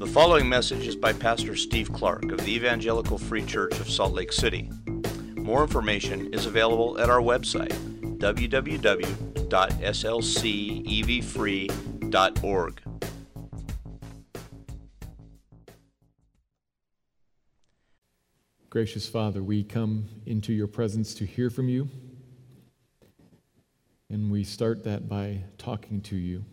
The following message is by Pastor Steve Clark of the Evangelical Free Church of Salt Lake City. More information is available at our website, www.slcevfree.org. Gracious Father, we come into your presence to hear from you, and we start that by talking to you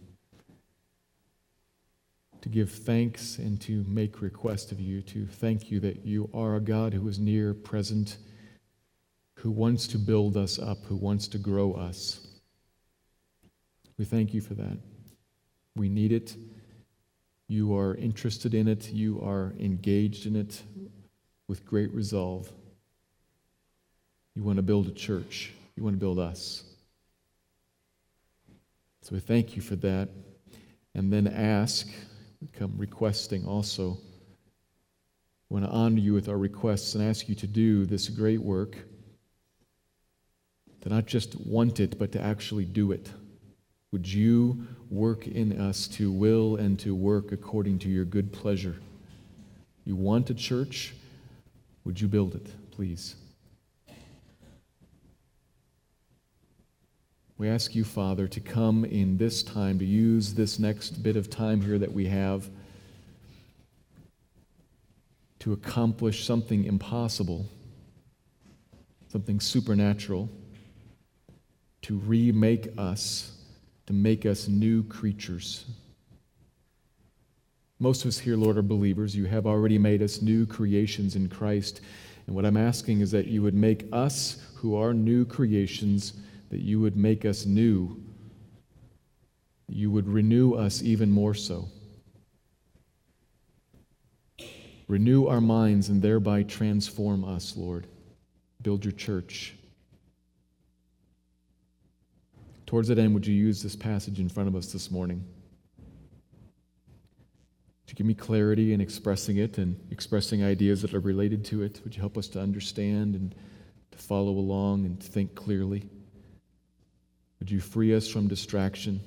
to give thanks and to make request of you, to thank you that you are a God who is near, present, who wants to build us up, who wants to grow us. We thank you for that. We need it. You are interested in it. You are engaged in it with great resolve. You want to build a church. You want to build us. So we thank you for that. And then ask come requesting also. We want to honor you with our requests and ask you to do this great work, to not just want it, but to actually do it. Would you work in us to will and to work according to your good pleasure? You want a church? Would you build it, please? We ask you, Father, to come in this time, to use this next bit of time here that we have to accomplish something impossible, something supernatural, to remake us, to make us new creatures. Most of us here, Lord, are believers. You have already made us new creations in Christ. And what I'm asking is that you would make us, who are new creations, that you would make us new, you would renew us even more so. Renew our minds and thereby transform us, Lord. Build your church. Towards that end, would you use this passage in front of us this morning? To give me clarity in expressing it and expressing ideas that are related to it? Would you help us to understand and to follow along and to think clearly? Would you free us from distraction?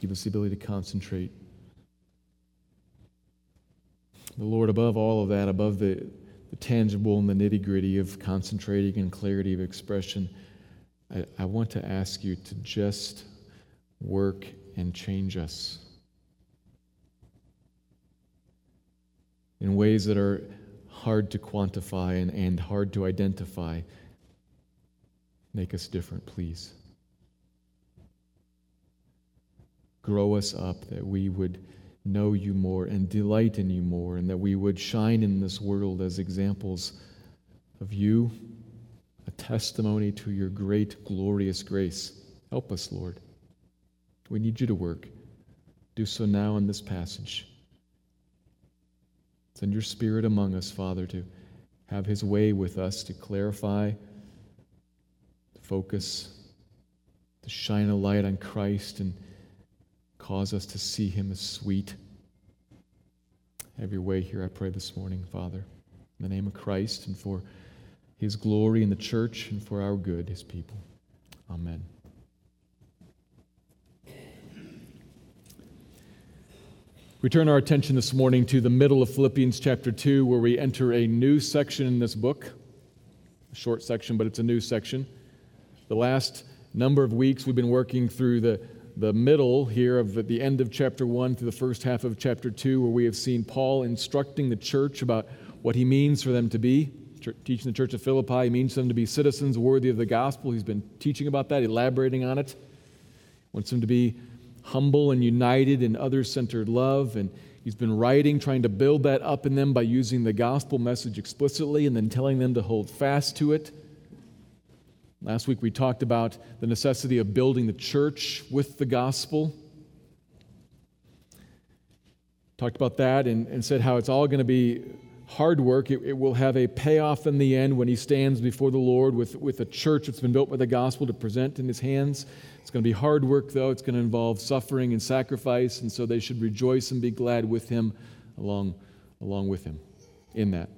Give us the ability to concentrate. The Lord, above all of that, above the, the tangible and the nitty gritty of concentrating and clarity of expression, I, I want to ask you to just work and change us in ways that are hard to quantify and, and hard to identify. Make us different, please. Grow us up that we would know you more and delight in you more, and that we would shine in this world as examples of you, a testimony to your great, glorious grace. Help us, Lord. We need you to work. Do so now in this passage. Send your Spirit among us, Father, to have his way with us, to clarify focus, to shine a light on Christ and cause us to see him as sweet. Have your way here, I pray this morning, Father, in the name of Christ and for his glory in the church and for our good, his people. Amen. We turn our attention this morning to the middle of Philippians chapter 2, where we enter a new section in this book. A short section, but it's a new section. The last number of weeks, we've been working through the, the middle here of the, the end of chapter 1 through the first half of chapter 2, where we have seen Paul instructing the church about what he means for them to be. Teaching the church of Philippi, he means them to be citizens worthy of the gospel. He's been teaching about that, elaborating on it. Wants them to be humble and united in other centered love. And he's been writing, trying to build that up in them by using the gospel message explicitly and then telling them to hold fast to it. Last week we talked about the necessity of building the church with the gospel. Talked about that and, and said how it's all going to be hard work. It, it, will have a payoff in the end when he stands before the Lord with, with a church that's been built by the gospel to present in his hands. It's going to be hard work, though. It's going to involve suffering and sacrifice, and so they should rejoice and be glad with him along, along with him in that.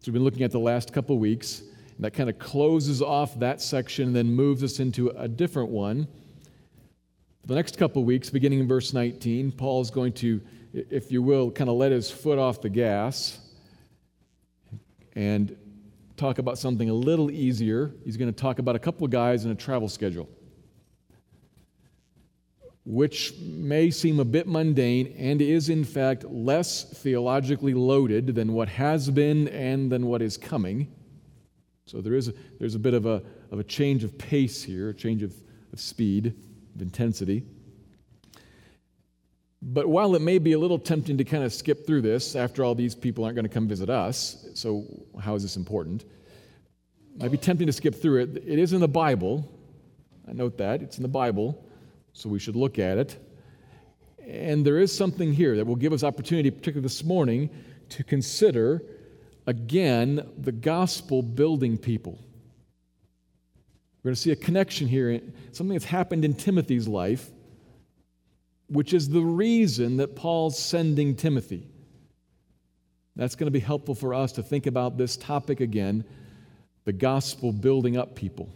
So we've been looking at the last couple of weeks that kind of closes off that section and then moves us into a different one. the next couple weeks, beginning in verse 19, Paul is going to, if you will, kind of let his foot off the gas and talk about something a little easier. He's going to talk about a couple of guys and a travel schedule, which may seem a bit mundane and is, in fact, less theologically loaded than what has been and than what is coming. So there is a, there's a bit of a, of a change of pace here, a change of, of speed, of intensity. But while it may be a little tempting to kind of skip through this, after all, these people aren't going to come visit us, so how is this important? It might be tempting to skip through it. It is in the Bible. I note that. It's in the Bible, so we should look at it. And there is something here that will give us opportunity, particularly this morning, to consider again the gospel building people. We're going to see a connection here, something that's happened in Timothy's life which is the reason that Paul's sending Timothy. That's going to be helpful for us to think about this topic again the gospel building up people.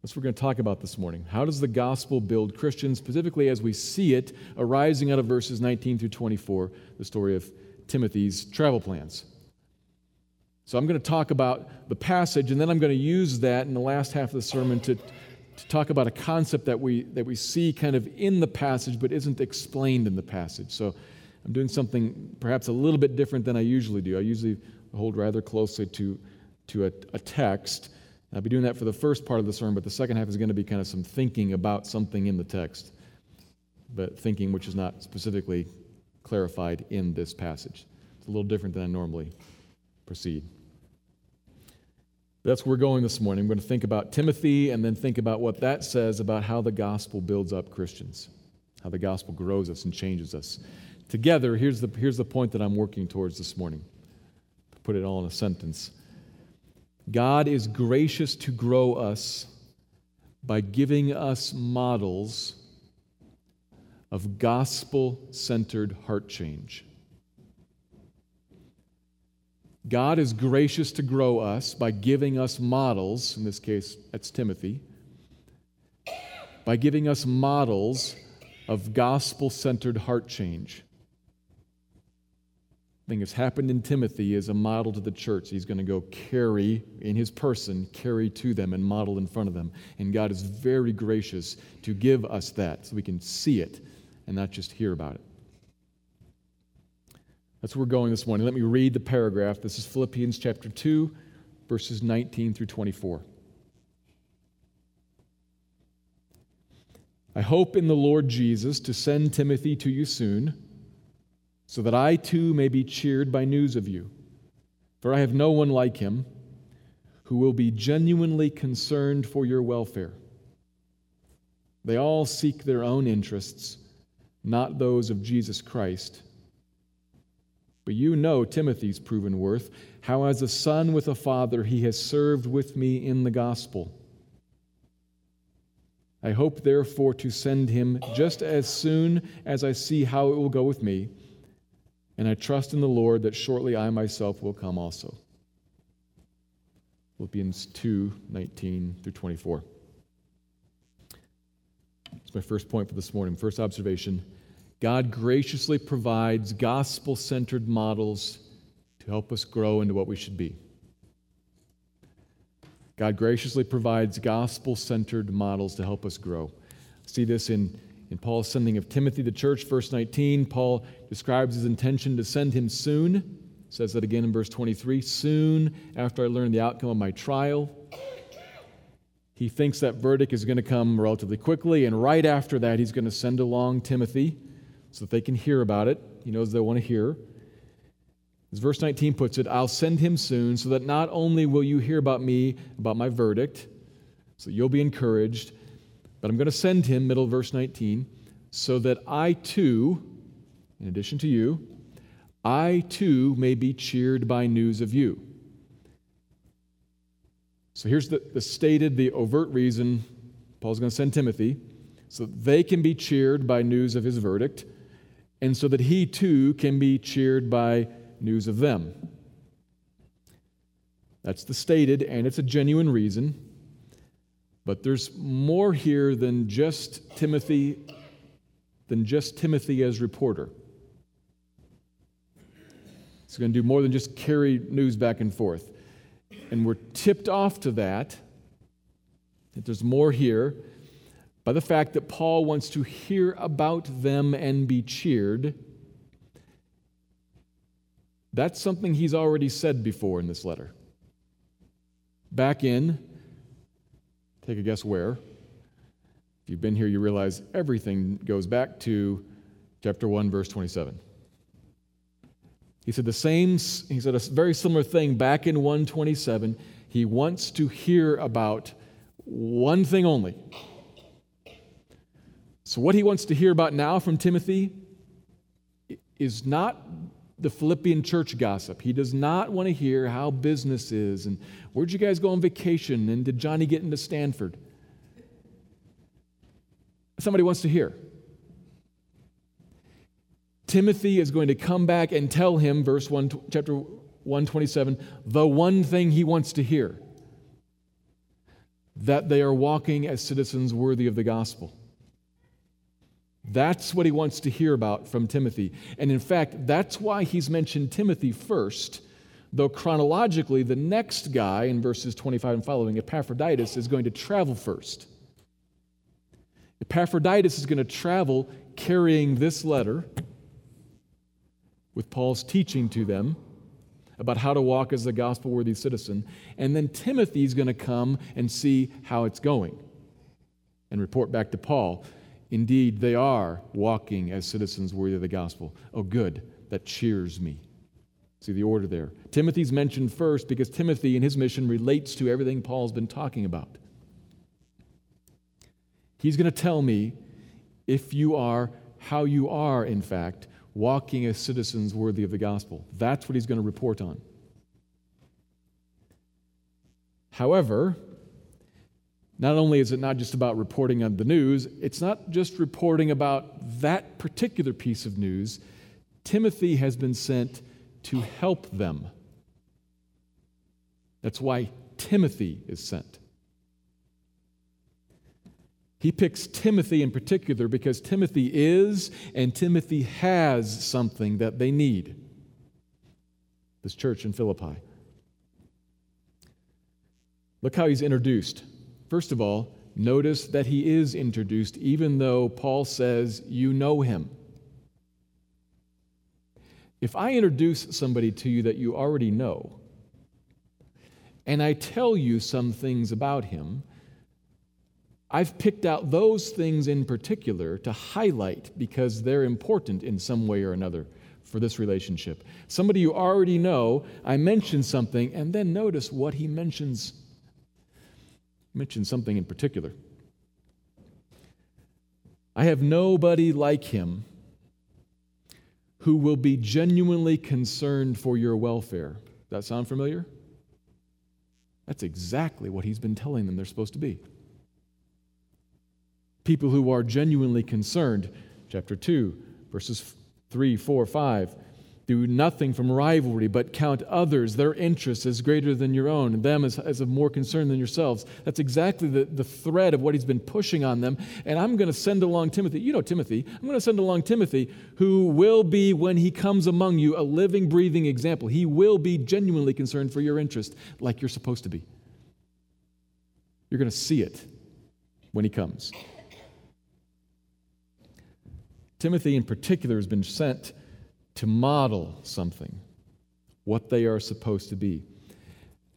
That's what we're going to talk about this morning. How does the gospel build Christians, specifically as we see it arising out of verses 19 through 24, the story of Timothy's travel plans? So I'm going to talk about the passage, and then I'm going to use that in the last half of the sermon to to talk about a concept that we, that we see kind of in the passage but isn't explained in the passage. So I'm doing something perhaps a little bit different than I usually do. I usually hold rather closely to, to a, a text. I'll be doing that for the first part of the sermon, but the second half is going to be kind of some thinking about something in the text, but thinking which is not specifically clarified in this passage. It's a little different than I normally proceed. That's where we're going this morning. I'm going to think about Timothy and then think about what that says about how the gospel builds up Christians, how the gospel grows us and changes us. Together, here's the, here's the point that I'm working towards this morning. To put it all in a sentence God is gracious to grow us by giving us models of gospel centered heart change. God is gracious to grow us by giving us models, in this case, that's Timothy, by giving us models of gospel centered heart change. Thing that's happened in Timothy is a model to the church. He's going to go carry in his person, carry to them, and model in front of them. And God is very gracious to give us that so we can see it and not just hear about it. That's where we're going this morning. Let me read the paragraph. This is Philippians chapter 2, verses 19 through 24. I hope in the Lord Jesus to send Timothy to you soon, so that I too may be cheered by news of you. For I have no one like him who will be genuinely concerned for your welfare. They all seek their own interests, not those of Jesus Christ. But you know Timothy's proven worth, how as a son with a father he has served with me in the gospel. I hope, therefore, to send him just as soon as I see how it will go with me, and I trust in the Lord that shortly I myself will come also. Philippians 2 19 through 24. That's my first point for this morning. First observation God graciously provides gospel centered models to help us grow into what we should be. God graciously provides gospel centered models to help us grow. See this in, in Paul's sending of Timothy to the church, verse 19. Paul describes his intention to send him soon. Says that again in verse 23 soon after I learn the outcome of my trial. He thinks that verdict is going to come relatively quickly, and right after that, he's going to send along Timothy so that they can hear about it. He knows they want to hear. As verse 19 puts it, I'll send him soon so that not only will you hear about me, about my verdict, so you'll be encouraged, but I'm going to send him, middle verse 19, so that I too, in addition to you, I too may be cheered by news of you. So here's the, the stated, the overt reason Paul's going to send Timothy, so they can be cheered by news of his verdict and so that he too can be cheered by news of them. That's the stated, and it's a genuine reason. But there's more here than just Timothy than just Timothy as reporter. It's going to do more than just carry news back and forth. And we're tipped off to that, that there's more here, by the fact that Paul wants to hear about them and be cheered. That's something he's already said before in this letter. Back in, take a guess where. If you've been here, you realize everything goes back to chapter 1, verse 27. He said the same, he said a very similar thing back in 127. He wants to hear about one thing only. So, what he wants to hear about now from Timothy is not the Philippian church gossip. He does not want to hear how business is and where'd you guys go on vacation and did Johnny get into Stanford? Somebody wants to hear. Timothy is going to come back and tell him, verse 1, chapter 127, the one thing he wants to hear that they are walking as citizens worthy of the gospel. That's what he wants to hear about from Timothy. And in fact, that's why he's mentioned Timothy first, though chronologically, the next guy in verses 25 and following, Epaphroditus, is going to travel first. Epaphroditus is going to travel carrying this letter with Paul's teaching to them about how to walk as a gospel worthy citizen. And then Timothy's going to come and see how it's going and report back to Paul. Indeed, they are walking as citizens worthy of the gospel. Oh, good. That cheers me. See the order there. Timothy's mentioned first because Timothy and his mission relates to everything Paul's been talking about. He's going to tell me if you are, how you are, in fact, walking as citizens worthy of the gospel. That's what he's going to report on. However, not only is it not just about reporting on the news, it's not just reporting about that particular piece of news. Timothy has been sent to help them. That's why Timothy is sent. He picks Timothy in particular because Timothy is and Timothy has something that they need. This church in Philippi. Look how he's introduced. First of all, notice that he is introduced, even though Paul says, You know him. If I introduce somebody to you that you already know, and I tell you some things about him, I've picked out those things in particular to highlight because they're important in some way or another for this relationship. Somebody you already know, I mention something, and then notice what he mentions. Mention something in particular. I have nobody like him who will be genuinely concerned for your welfare. Does that sound familiar? That's exactly what he's been telling them they're supposed to be people who are genuinely concerned. Chapter 2, verses 3, 4, 5. Do nothing from rivalry, but count others, their interests, as greater than your own, and them as, as of more concern than yourselves. That's exactly the, the thread of what he's been pushing on them. And I'm going to send along Timothy. You know Timothy. I'm going to send along Timothy, who will be, when he comes among you, a living, breathing example. He will be genuinely concerned for your interest, like you're supposed to be. You're going to see it when he comes. Timothy, in particular, has been sent to model something, what they are supposed to be.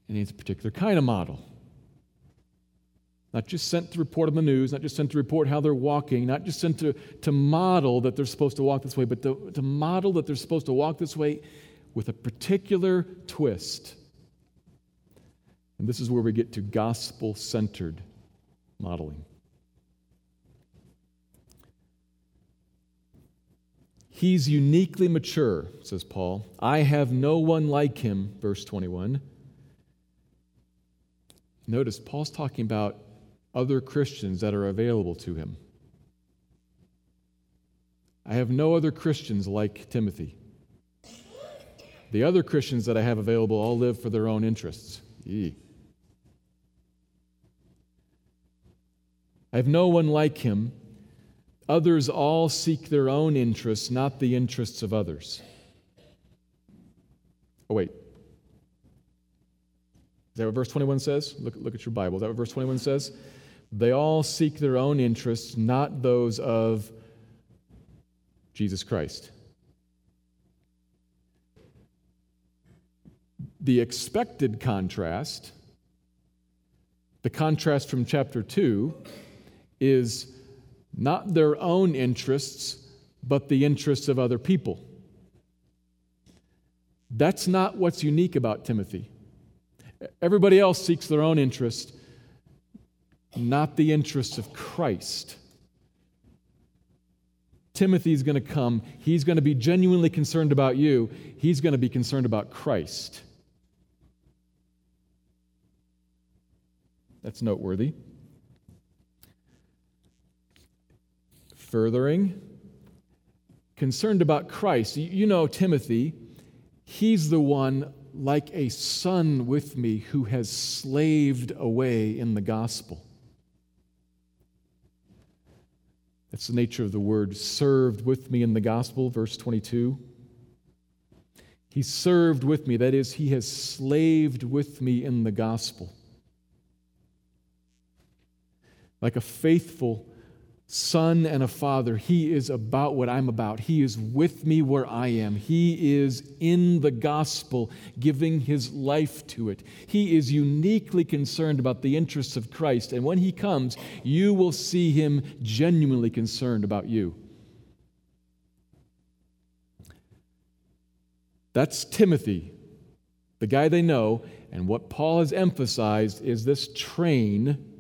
And he's a particular kind of model. Not just sent to report on the news, not just sent to report how they're walking, not just sent to, to model that they're supposed to walk this way, but to, to model that they're supposed to walk this way with a particular twist. And this is where we get to gospel centered modeling. He's uniquely mature, says Paul. I have no one like him, verse 21. Notice, Paul's talking about other Christians that are available to him. I have no other Christians like Timothy. The other Christians that I have available all live for their own interests. Yee. I have no one like him. Others all seek their own interests, not the interests of others. Oh, wait. Is that what verse 21 says? Look, look at your Bible. Is that what verse 21 says? They all seek their own interests, not those of Jesus Christ. The expected contrast, the contrast from chapter 2, is not their own interests, but the interests of other people. That's not what's unique about Timothy. Everybody else seeks their own interest, not the interests of Christ. Timothy's going to come. He's going to be genuinely concerned about you. He's going to be concerned about Christ. That's noteworthy. Furthering, concerned about Christ. You know, Timothy, he's the one like a son with me who has slaved away in the gospel. That's the nature of the word served with me in the gospel, verse 22. He served with me, that is, he has slaved with me in the gospel. Like a faithful son and a father. He is about what I'm about. He is with me where I am. He is in the gospel, giving his life to it. He is uniquely concerned about the interests of Christ. And when he comes, you will see him genuinely concerned about you. That's Timothy, the guy they know. And what Paul has emphasized is this train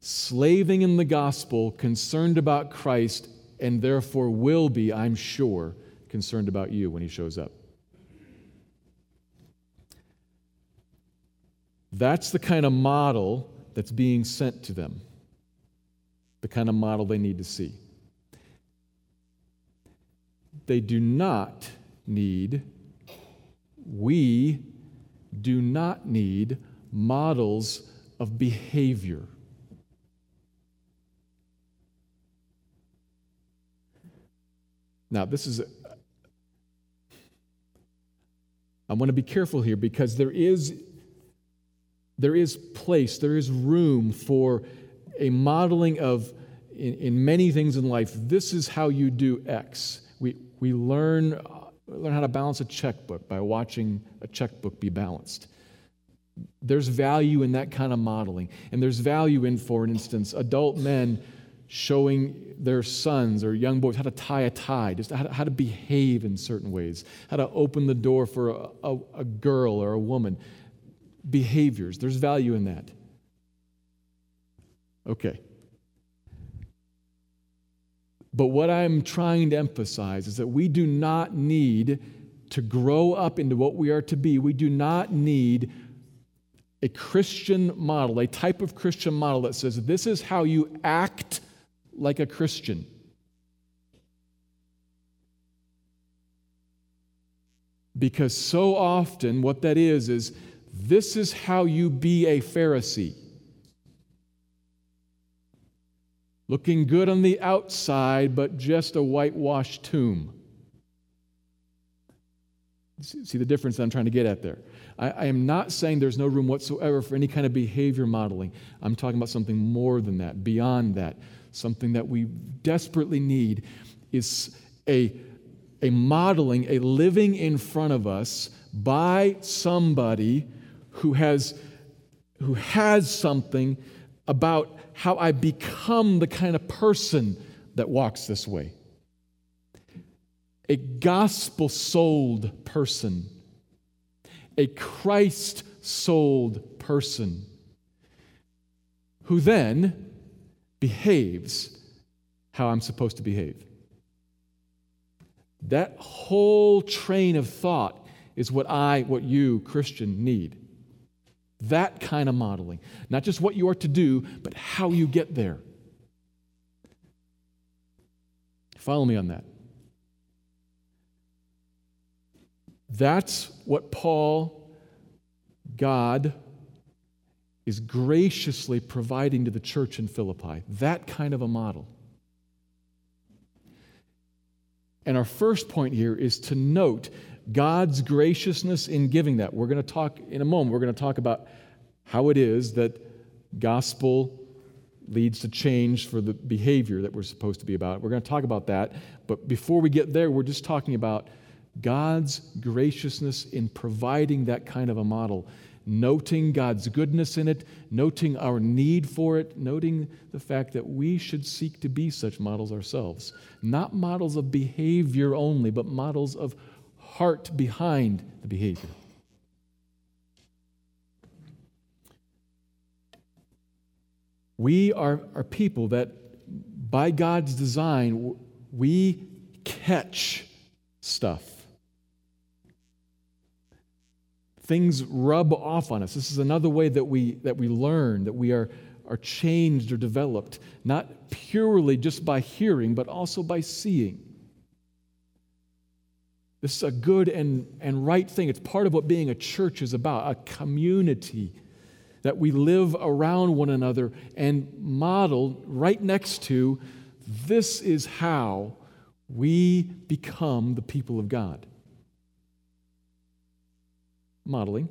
slaving in the gospel, concerned about Christ, and therefore will be, I'm sure, concerned about you when he shows up. That's the kind of model that's being sent to them, the kind of model they need to see. They do not need, we do not need models of behavior. Now, this is, I want to be careful here because there is, there is place, there is room for a modeling of, in, in many things in life, this is how you do X. We, we learn, uh, learn how to balance a checkbook by watching a checkbook be balanced. There's value in that kind of modeling. And there's value in, for instance, adult men showing their sons or young boys how to tie a tie, just how to, how to behave in certain ways, how to open the door for a, a, a girl or a woman. Behaviors, there's value in that. Okay. But what I'm trying to emphasize is that we do not need to grow up into what we are to be. We do not need a Christian model, a type of Christian model that says this is how you act like a Christian. Because so often, what that is, is this is how you be a Pharisee. Looking good on the outside, but just a whitewashed tomb. See the difference that I'm trying to get at there. I, I, am not saying there's no room whatsoever for any kind of behavior modeling. I'm talking about something more than that, beyond that something that we desperately need is a, a modeling, a living in front of us by somebody who has, who has something about how I become the kind of person that walks this way. A gospel souled person, a Christ souled person, who then behaves how I'm supposed to behave. That whole train of thought is what I, what you, Christian, need. That kind of modeling. Not just what you are to do, but how you get there. Follow me on that. That's what Paul, God, is graciously providing to the church in Philippi. That kind of a model. And our first point here is to note God's graciousness in giving that. We're going to talk in a moment, we're going to talk about how it is that gospel leads to change for the behavior that we're supposed to be about. We're going to talk about that. But before we get there, we're just talking about God's graciousness in providing that kind of a model, noting God's goodness in it, noting our need for it, noting the fact that we should seek to be such models ourselves. Not models of behavior only, but models of heart behind the behavior. We are, are people that, by God's design, we catch stuff. Things rub off on us. This is another way that we, that we learn, that we are, are changed or developed, not purely just by hearing, but also by seeing. This is a good and, and right thing. It's part of what being a church is about a community that we live around one another and model right next to this is how we become the people of God. Modeling,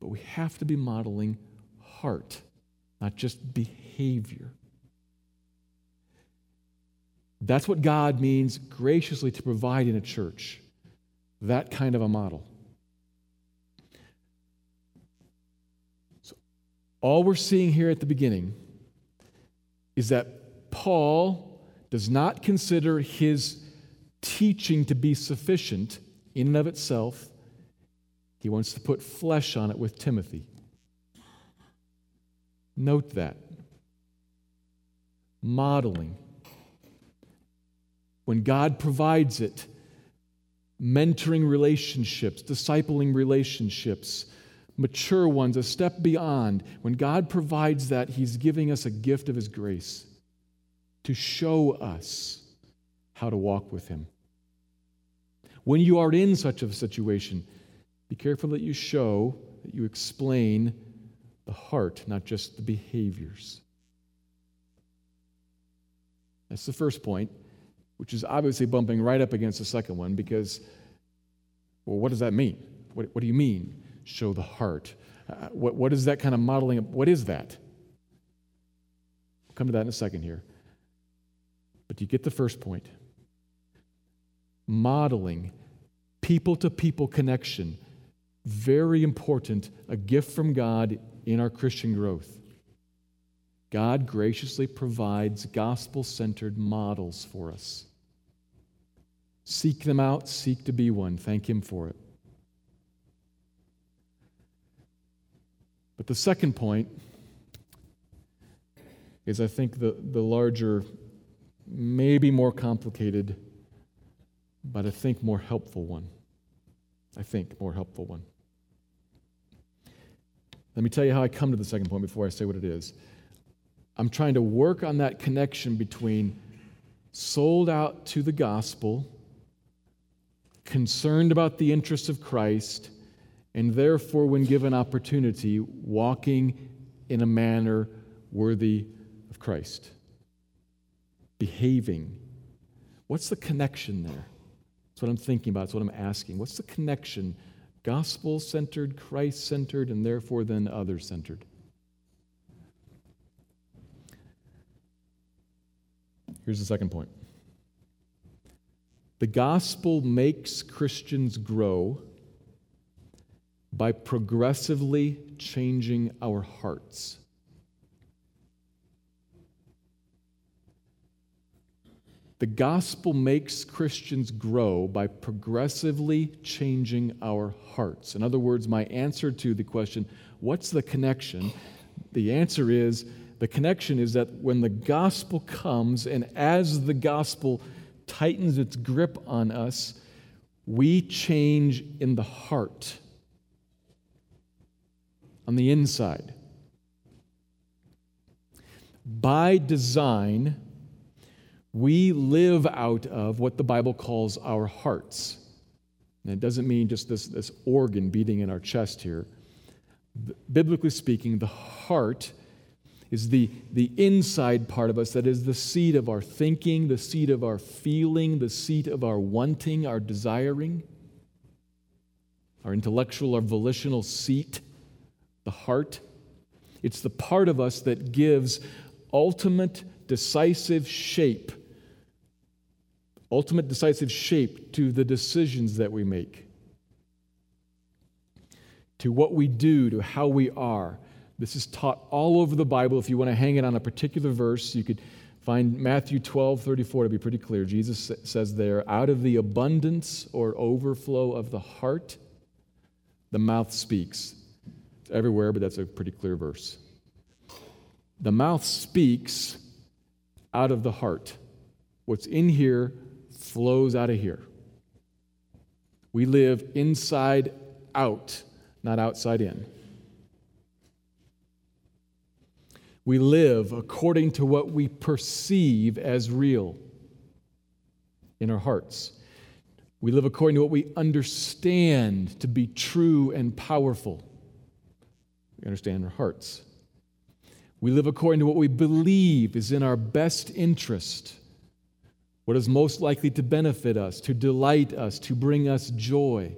but we have to be modeling heart, not just behavior. That's what God means graciously to provide in a church, that kind of a model. So, All we're seeing here at the beginning is that Paul does not consider his teaching to be sufficient in and of itself. He wants to put flesh on it with Timothy. Note that. Modeling. When God provides it, mentoring relationships, discipling relationships, mature ones, a step beyond. When God provides that, He's giving us a gift of His grace to show us how to walk with Him. When you are in such a situation, be careful that you show, that you explain the heart, not just the behaviors. That's the first point, which is obviously bumping right up against the second one because, well, what does that mean? What, what do you mean? show the heart. Uh, what, what is that kind of modeling? What is that? We'll come to that in a second here. But you get the first point. Modeling, people to people connection, very important, a gift from God in our Christian growth. God graciously provides gospel centered models for us. Seek them out, seek to be one. Thank Him for it. But the second point is, I think, the, the larger, maybe more complicated, but I think more helpful one. I think more helpful one. Let me tell you how I come to the second point before I say what it is. I'm trying to work on that connection between sold out to the gospel, concerned about the interests of Christ, and therefore, when given opportunity, walking in a manner worthy of Christ. Behaving. What's the connection there? That's what I'm thinking about. That's what I'm asking. What's the connection? Gospel centered, Christ centered, and therefore then other centered. Here's the second point the gospel makes Christians grow by progressively changing our hearts. The gospel makes Christians grow by progressively changing our hearts. In other words, my answer to the question, what's the connection? The answer is the connection is that when the gospel comes and as the gospel tightens its grip on us, we change in the heart on the inside. By design, we live out of what the Bible calls our hearts. And it doesn't mean just this, this organ beating in our chest here. biblically speaking, the heart is the, the inside part of us that is the seat of our thinking, the seat of our feeling, the seat of our wanting, our desiring, our intellectual our volitional seat, the heart. It's the part of us that gives ultimate decisive shape, ultimate decisive shape to the decisions that we make to what we do, to how we are. This is taught all over the Bible. If you want to hang it on a particular verse, you could find Matthew 12, 34 to be pretty clear. Jesus says there, out of the abundance or overflow of the heart, the mouth speaks. It's everywhere, but that's a pretty clear verse. The mouth speaks out of the heart. What's in here flows out of here. We live inside out not outside in. We live according to what we perceive as real in our hearts. We live according to what we understand to be true and powerful. We understand our hearts. We live according to what we believe is in our best interest, what is most likely to benefit us, to delight us, to bring us joy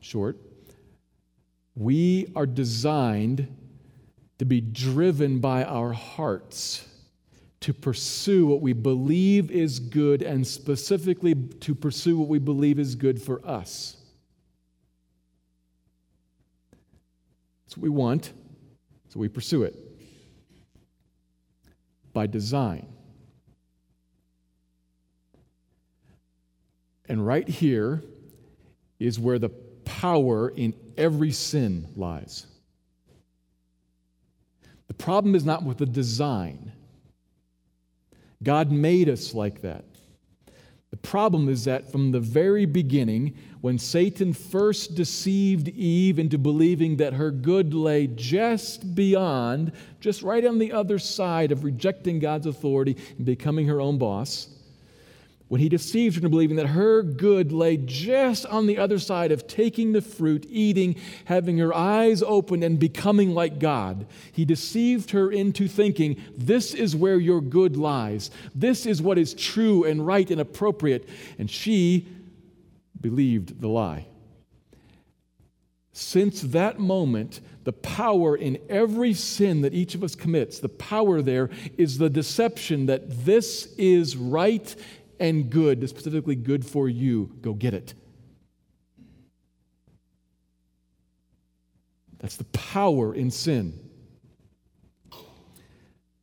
short. We are designed to be driven by our hearts to pursue what we believe is good and specifically to pursue what we believe is good for us. That's what we want, so we pursue it by design. And right here is where the power in every sin lies. The problem is not with the design. God made us like that. The problem is that from the very beginning, when Satan first deceived Eve into believing that her good lay just beyond, just right on the other side of rejecting God's authority and becoming her own boss, when he deceived her into believing that her good lay just on the other side of taking the fruit, eating, having her eyes opened, and becoming like God. He deceived her into thinking, This is where your good lies. This is what is true and right and appropriate. And she believed the lie. Since that moment, the power in every sin that each of us commits, the power there is the deception that this is right and good, specifically good for you. Go get it. That's the power in sin.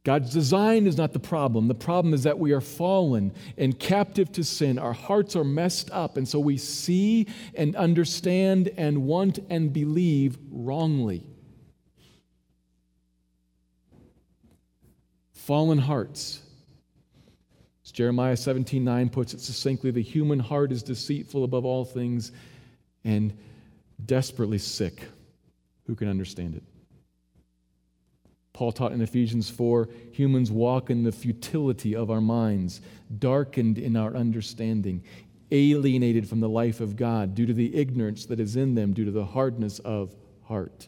God's design is not the problem. The problem is that we are fallen and captive to sin. Our hearts are messed up, and so we see and understand and want and believe wrongly. Fallen hearts as Jeremiah 17 9 puts it succinctly, the human heart is deceitful above all things and desperately sick. Who can understand it? Paul taught in Ephesians 4 humans walk in the futility of our minds, darkened in our understanding, alienated from the life of God due to the ignorance that is in them, due to the hardness of heart.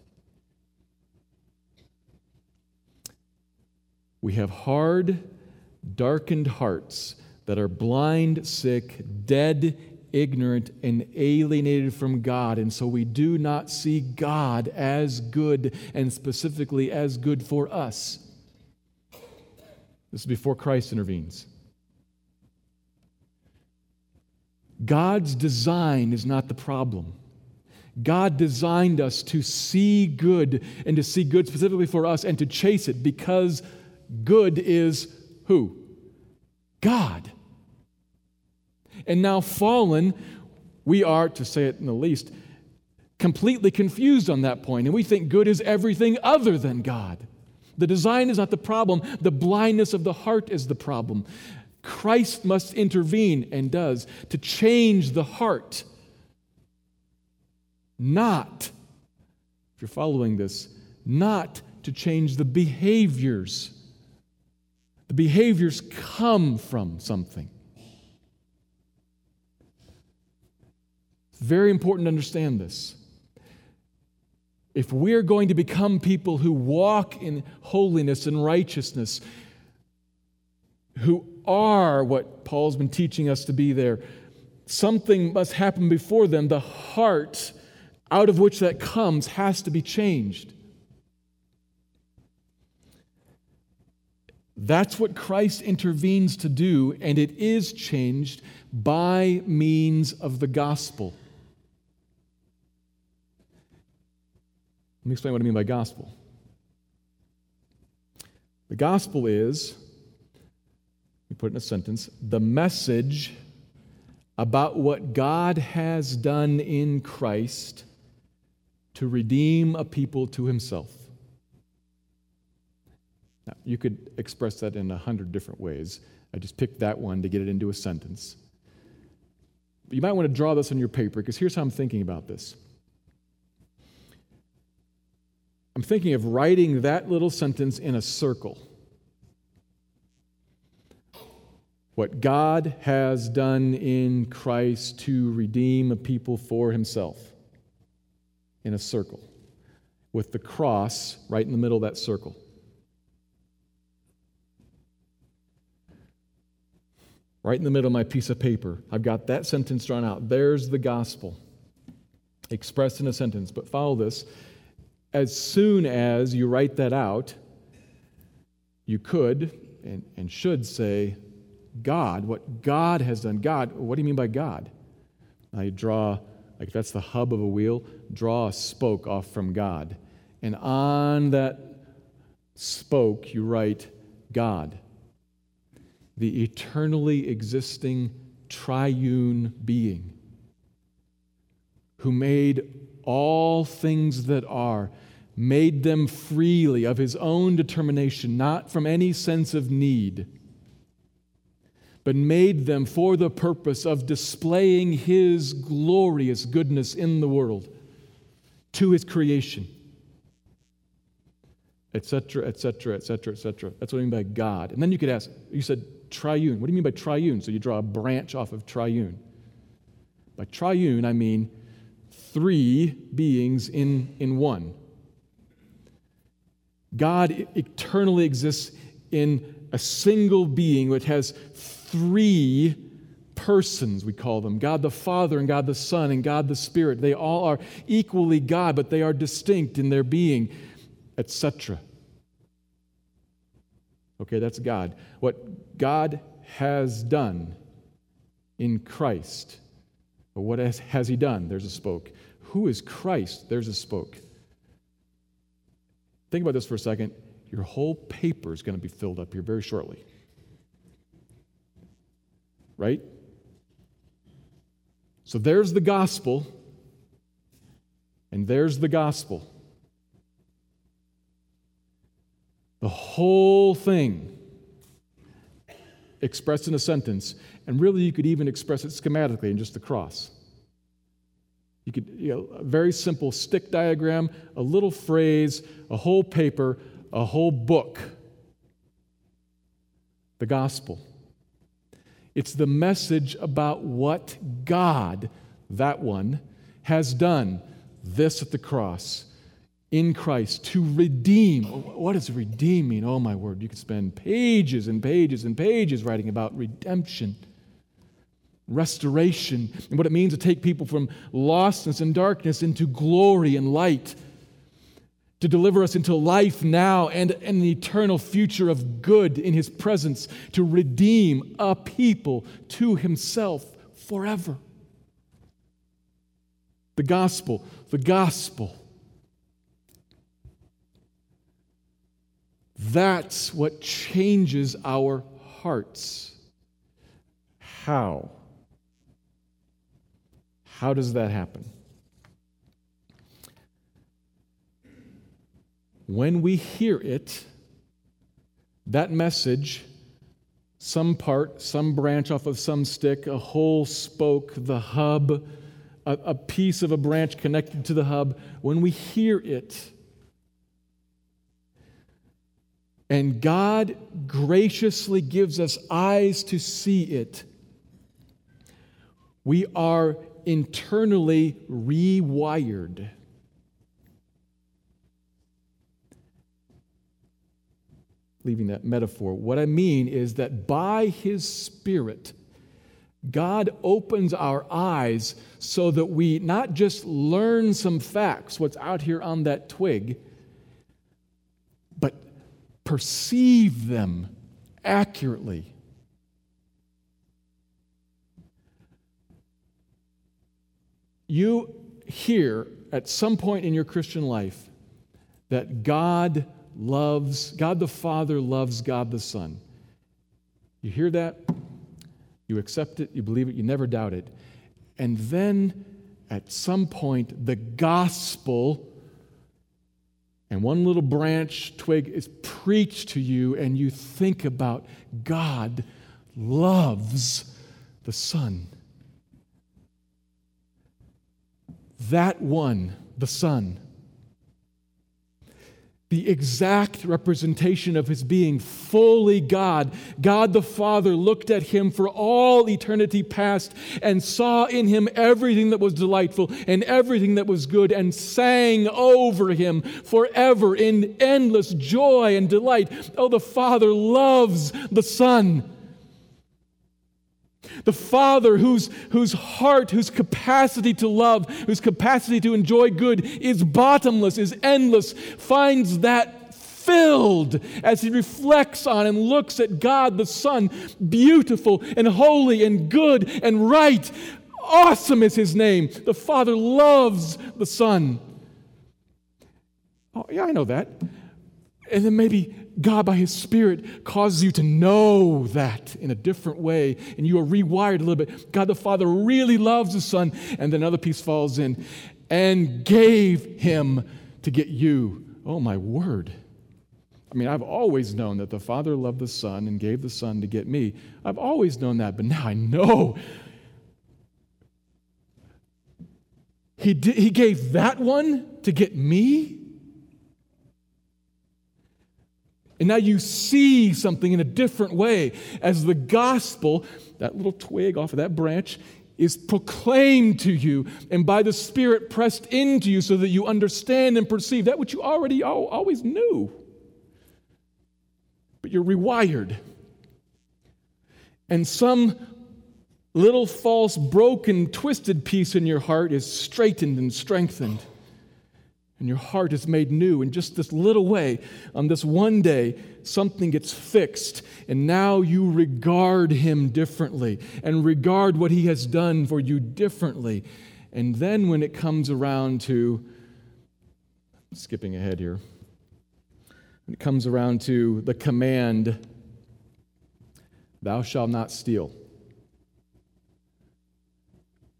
We have hard, darkened hearts that are blind, sick, dead, ignorant, and alienated from God. And so we do not see God as good and specifically as good for us. This is before Christ intervenes. God's design is not the problem. God designed us to see good and to see good specifically for us and to chase it because good is who? God. And now, fallen, we are, to say it in the least, completely confused on that point, and we think good is everything other than God. The design is not the problem, the blindness of the heart is the problem. Christ must intervene and does to change the heart, not, if you're following this, not to change the behaviors the behaviors come from something. It's very important to understand this. if we're going to become people who walk in holiness and righteousness, who are what Paul's been teaching us to be there, something must happen before them. The heart out of which that comes has to be changed. That's what Christ intervenes to do, and it is changed by means of the gospel. Let me explain what I mean by gospel. The gospel is, we put it in a sentence, the message about what God has done in Christ to redeem a people to himself. Now, you could express that in a hundred different ways. I just picked that one to get it into a sentence. But you might want to draw this on your paper because here's how I'm thinking about this. I'm thinking of writing that little sentence in a circle. What God has done in Christ to redeem a people for himself in a circle, with the cross right in the middle of that circle. Right in the middle of my piece of paper, I've got that sentence drawn out. There's the gospel expressed in a sentence. But follow this. As soon as you write that out, you could and, and should say, God, what God has done. God, what do you mean by God? You draw, like if that's the hub of a wheel, draw a spoke off from God. And on that spoke, you write God the eternally existing triune being who made all things that are, made them freely of his own determination, not from any sense of need, but made them for the purpose of displaying his glorious goodness in the world to his creation etc., etc., etc., etc. That's what I mean by God. And then you could ask, you said triune. What do you mean by triune? So you draw a branch off of triune. By triune, I mean three beings in, in one. God eternally exists in a single being which has three persons, we call them God the Father, and God the Son, and God the Spirit. They all are equally God, but they are distinct in their being etc. Okay, that's God. What God has done in Christ. What has, has He done? There's a spoke. Who is Christ? There's a spoke. Think about this for a second. Your whole paper is going to be filled up here very shortly. Right? So there's the gospel, and there's the gospel. Whole thing expressed in a sentence, and really you could even express it schematically in just the cross. You could, you know, a very simple stick diagram, a little phrase, a whole paper, a whole book. The gospel. It's the message about what God, that one, has done. This at the cross in Christ to redeem. What does redeem mean? Oh, my word. You could spend pages and pages and pages writing about redemption, restoration, and what it means to take people from lostness and darkness into glory and light, to deliver us into life now and an eternal future of good in His presence, to redeem a people to Himself forever. The gospel, the gospel That's what changes our hearts. How? How does that happen? When we hear it, that message, some part, some branch off of some stick, a whole spoke, the hub, a, a piece of a branch connected to the hub, when we hear it, And God graciously gives us eyes to see it. We are internally rewired. Leaving that metaphor, what I mean is that by His Spirit, God opens our eyes so that we not just learn some facts, what's out here on that twig perceive them accurately. You hear at some point in your Christian life that God loves, God the Father loves God the Son. You hear that? You accept it, you believe it, you never doubt it. And then at some point, the gospel and one little branch twig is preached to you, and you think about God loves the Son. That one, the Son, the exact representation of his being, fully God. God the Father looked at him for all eternity past and saw in him everything that was delightful and everything that was good and sang over him forever in endless joy and delight. Oh, the Father loves the Son. The Father, whose, whose heart, whose capacity to love, whose capacity to enjoy good is bottomless, is endless, finds that filled as he reflects on and looks at God the Son, beautiful and holy and good and right. Awesome is his name. The Father loves the Son. Oh, yeah, I know that. And then maybe God, by His Spirit, causes you to know that in a different way, and you are rewired a little bit. God the Father really loves the Son, and then another piece falls in, and gave Him to get you. Oh, my word. I mean, I've always known that the Father loved the Son and gave the Son to get me. I've always known that, but now I know. He, did, he gave that one to get me? And now you see something in a different way as the gospel, that little twig off of that branch, is proclaimed to you and by the Spirit pressed into you so that you understand and perceive that which you already always knew. But you're rewired. And some little false, broken, twisted piece in your heart is straightened and strengthened and your heart is made new in just this little way, on this one day, something gets fixed, and now you regard him differently and regard what he has done for you differently. And then when it comes around to, skipping ahead here, when it comes around to the command, thou shalt not steal,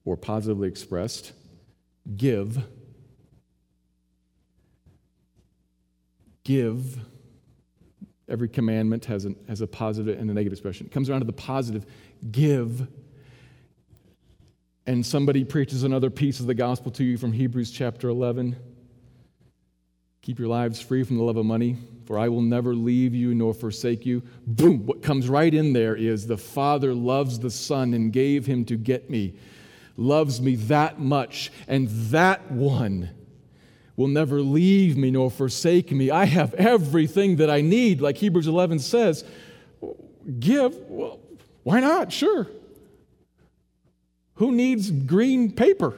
or positively expressed, give give, every commandment has, an, has a positive and a negative expression. It comes around to the positive, give. And somebody preaches another piece of the gospel to you from Hebrews chapter 11. Keep your lives free from the love of money, for I will never leave you nor forsake you. Boom! What comes right in there is the Father loves the Son and gave him to get me, loves me that much, and that one will never leave me nor forsake me. I have everything that I need, like Hebrews 11 says. Give? Well, why not? Sure. Who needs green paper?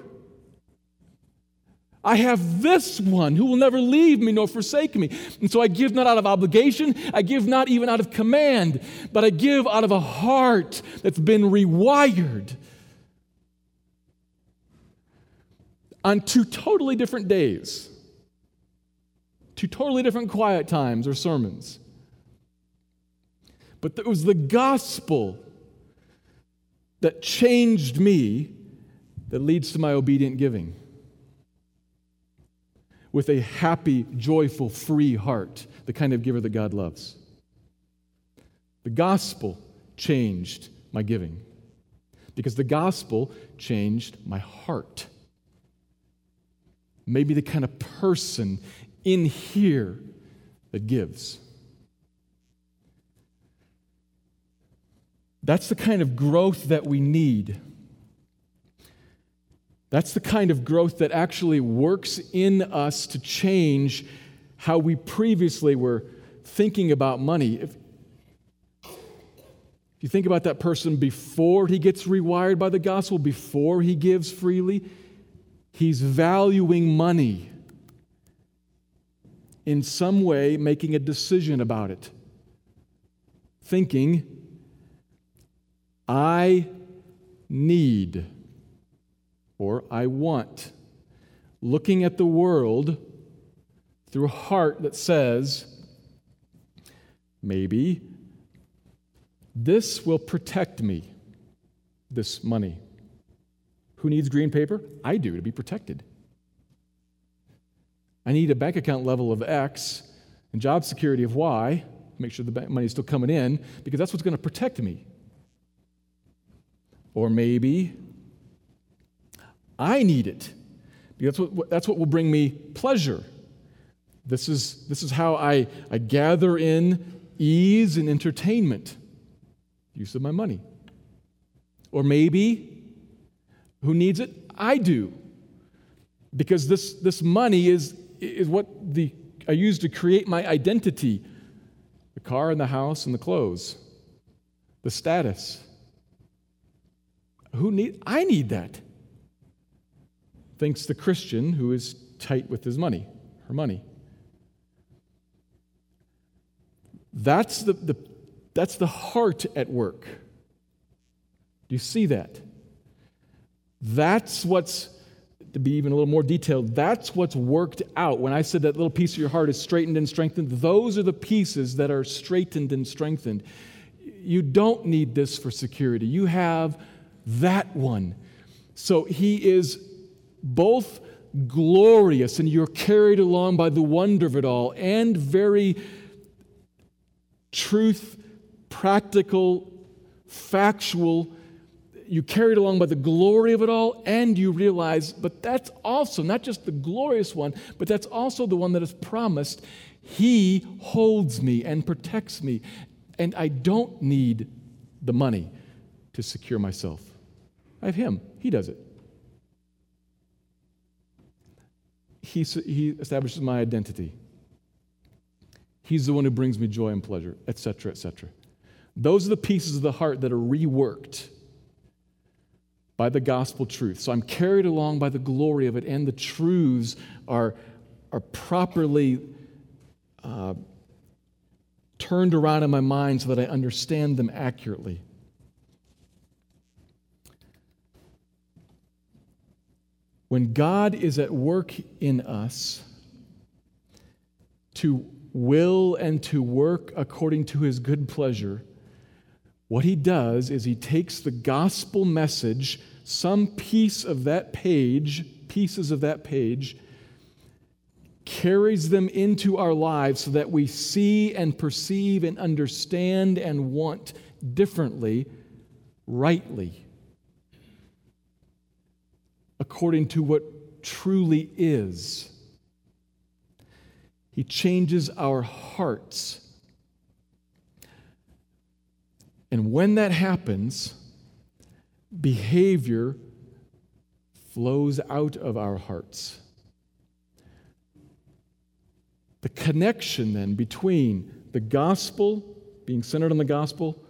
I have this one who will never leave me nor forsake me. And so I give not out of obligation, I give not even out of command, but I give out of a heart that's been rewired on two totally different days, two totally different quiet times or sermons. But it was the gospel that changed me that leads to my obedient giving. With a happy, joyful, free heart, the kind of giver that God loves. The gospel changed my giving because the gospel changed my heart maybe the kind of person in here that gives. That's the kind of growth that we need. That's the kind of growth that actually works in us to change how we previously were thinking about money, if, if you think about that person before he gets rewired by the gospel, before he gives freely, he's valuing money in some way, making a decision about it. Thinking, I need or I want. Looking at the world through a heart that says, maybe this will protect me, this money. Who needs green paper? I do to be protected. I need a bank account level of X and job security of Y, make sure the money is still coming in, because that's what's going to protect me. Or maybe I need it, because that's what, that's what will bring me pleasure. This is, this is how I, I gather in ease and entertainment, use of my money. Or maybe, who needs it? I do. Because this, this money is, is what the, I use to create my identity the car and the house and the clothes, the status. Who need, I need that. Thinks the Christian who is tight with his money, her money. That's the, the, that's the heart at work. Do you see that? That's what's, to be even a little more detailed, that's what's worked out. When I said that little piece of your heart is straightened and strengthened, those are the pieces that are straightened and strengthened. You don't need this for security. You have that one. So he is both glorious and you're carried along by the wonder of it all and very truth, practical, factual. You carried along by the glory of it all, and you realize, but that's also not just the glorious one, but that's also the one that is promised. He holds me and protects me, and I don't need the money to secure myself. I have Him, He does it. He, he establishes my identity. He's the one who brings me joy and pleasure, etc., etc. Those are the pieces of the heart that are reworked by the gospel truth. So I'm carried along by the glory of it, and the truths are, are properly uh, turned around in my mind so that I understand them accurately. When God is at work in us to will and to work according to his good pleasure, what he does is he takes the gospel message, some piece of that page, pieces of that page, carries them into our lives so that we see and perceive and understand and want differently, rightly, according to what truly is. He changes our hearts. And when that happens, behavior flows out of our hearts. The connection then between the gospel, being centered on the gospel,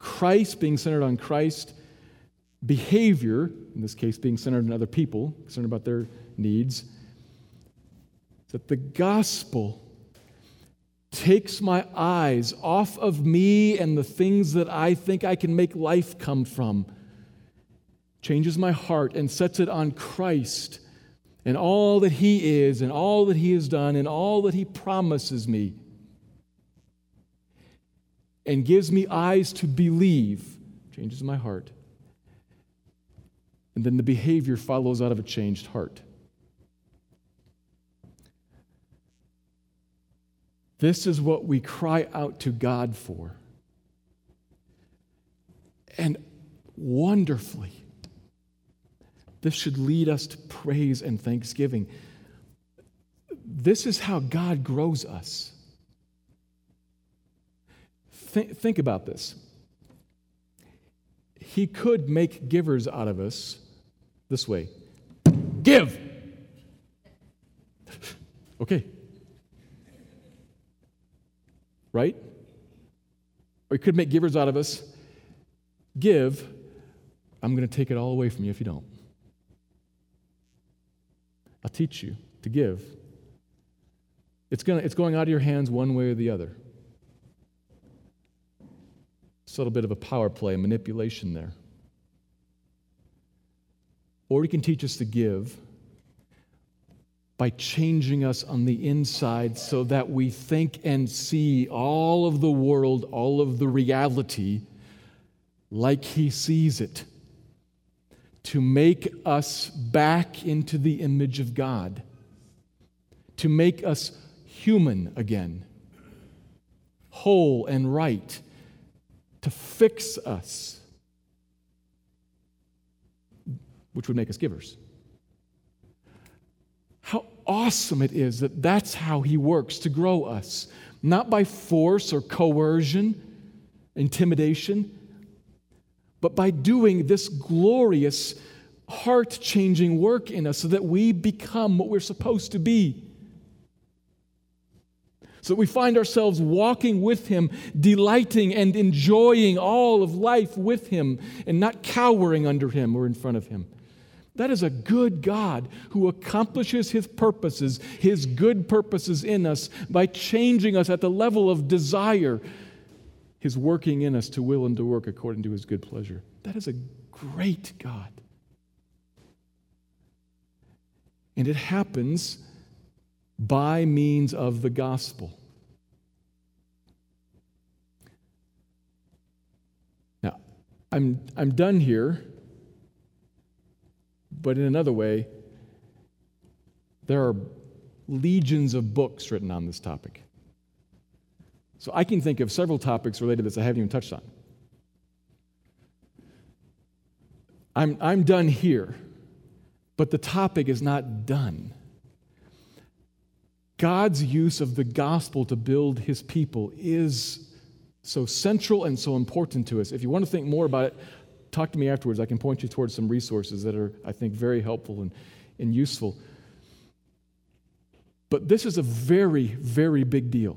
Christ being centered on Christ, behavior, in this case being centered on other people, concerned about their needs, that the gospel takes my eyes off of me and the things that I think I can make life come from, changes my heart and sets it on Christ and all that He is and all that He has done and all that He promises me, and gives me eyes to believe, changes my heart. And then the behavior follows out of a changed heart. This is what we cry out to God for. And wonderfully, this should lead us to praise and thanksgiving. This is how God grows us. Think, think about this. He could make givers out of us this way Give! okay, right? Or he could make givers out of us. Give, I'm going to take it all away from you if you don't. I'll teach you to give. It's, gonna, it's going out of your hands one way or the other. It's a little bit of a power play, a manipulation there. Or he can teach us to give by changing us on the inside so that we think and see all of the world, all of the reality, like He sees it, to make us back into the image of God, to make us human again, whole and right, to fix us, which would make us givers awesome it is that that's how He works to grow us, not by force or coercion, intimidation, but by doing this glorious, heart changing work in us so that we become what we're supposed to be. So that we find ourselves walking with Him, delighting and enjoying all of life with Him, and not cowering under Him or in front of Him. That is a good God who accomplishes his purposes, his good purposes in us by changing us at the level of desire, his working in us to will and to work according to his good pleasure. That is a great God. And it happens by means of the gospel. Now, I'm, I'm done here but in another way, there are legions of books written on this topic. So I can think of several topics related to this I haven't even touched on. I'm, I'm done here, but the topic is not done. God's use of the gospel to build his people is so central and so important to us. If you want to think more about it, talk to me afterwards. I can point you towards some resources that are, I think, very helpful and, and useful. But this is a very, very big deal.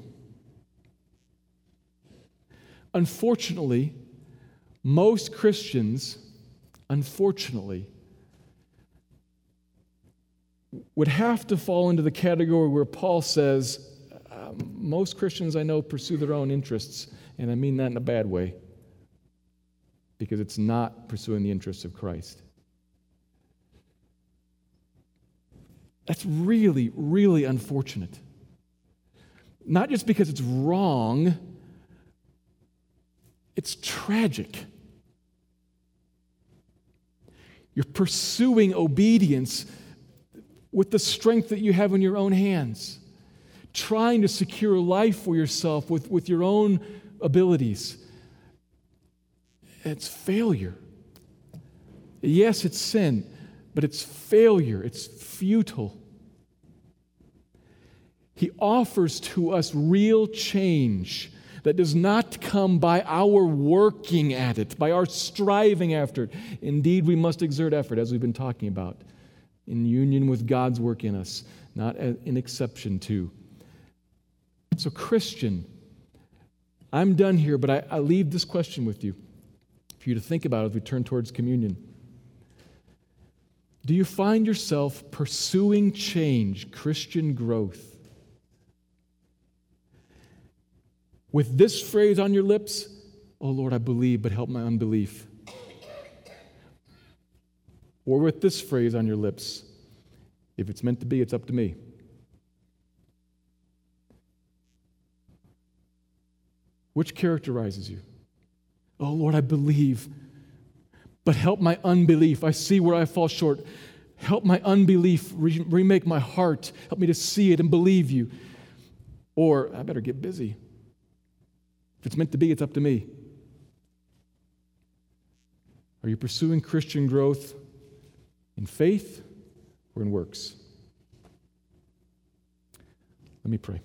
Unfortunately, most Christians, unfortunately, would have to fall into the category where Paul says, um, most Christians I know pursue their own interests, and I mean that in a bad way because it's not pursuing the interests of Christ. That's really, really unfortunate. Not just because it's wrong, it's tragic. You're pursuing obedience with the strength that you have in your own hands, trying to secure life for yourself with, with your own abilities it's failure. Yes, it's sin, but it's failure, it's futile. He offers to us real change that does not come by our working at it, by our striving after it. Indeed, we must exert effort, as we've been talking about, in union with God's work in us, not in exception to. So, Christian, I'm done here, but I, I leave this question with you for you to think about as we turn towards communion. Do you find yourself pursuing change, Christian growth? With this phrase on your lips, Oh Lord, I believe, but help my unbelief. Or with this phrase on your lips, If it's meant to be, it's up to me. Which characterizes you? Oh Lord, I believe, but help my unbelief. I see where I fall short. Help my unbelief re- remake my heart. Help me to see it and believe you. Or I better get busy. If it's meant to be, it's up to me. Are you pursuing Christian growth in faith or in works? Let me pray.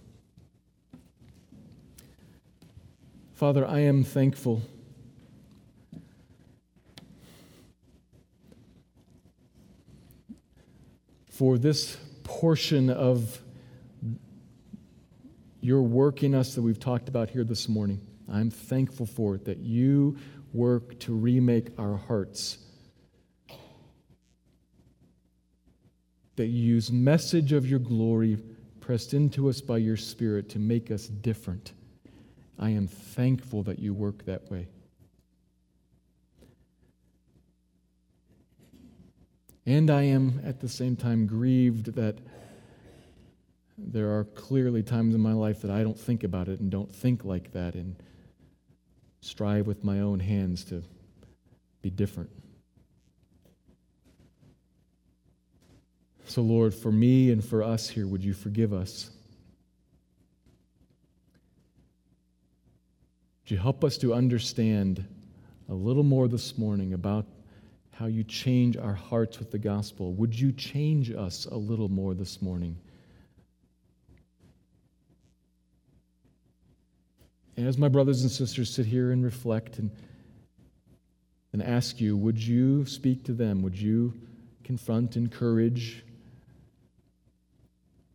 Father, I am thankful for this portion of your work in us that we've talked about here this morning. I'm thankful for it, that you work to remake our hearts. That you use message of your glory pressed into us by your Spirit to make us different. I am thankful that you work that way. And I am at the same time grieved that there are clearly times in my life that I don't think about it and don't think like that and strive with my own hands to be different. So, Lord, for me and for us here, would you forgive us? Would you help us to understand a little more this morning about how you change our hearts with the gospel? Would you change us a little more this morning? as my brothers and sisters sit here and reflect and, and ask you, would you speak to them? Would you confront, encourage,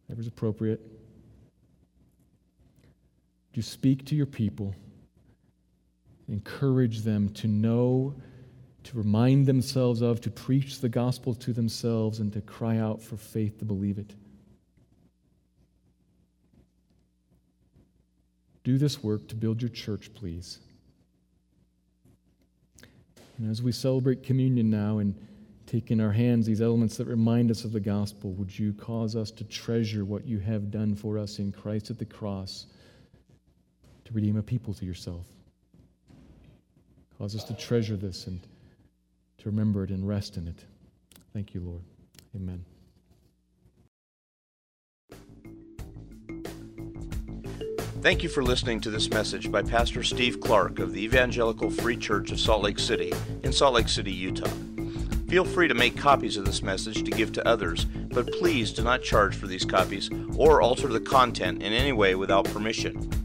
whatever's appropriate? Would you speak to your people? Encourage them to know, to remind themselves of, to preach the gospel to themselves, and to cry out for faith to believe it. Do this work to build your church, please. And as we celebrate communion now and take in our hands these elements that remind us of the gospel, would you cause us to treasure what you have done for us in Christ at the cross to redeem a people to yourself? Cause us to treasure this and to remember it and rest in it. Thank you, Lord. Amen. Thank you for listening to this message by Pastor Steve Clark of the Evangelical Free Church of Salt Lake City in Salt Lake City, Utah. Feel free to make copies of this message to give to others, but please do not charge for these copies or alter the content in any way without permission.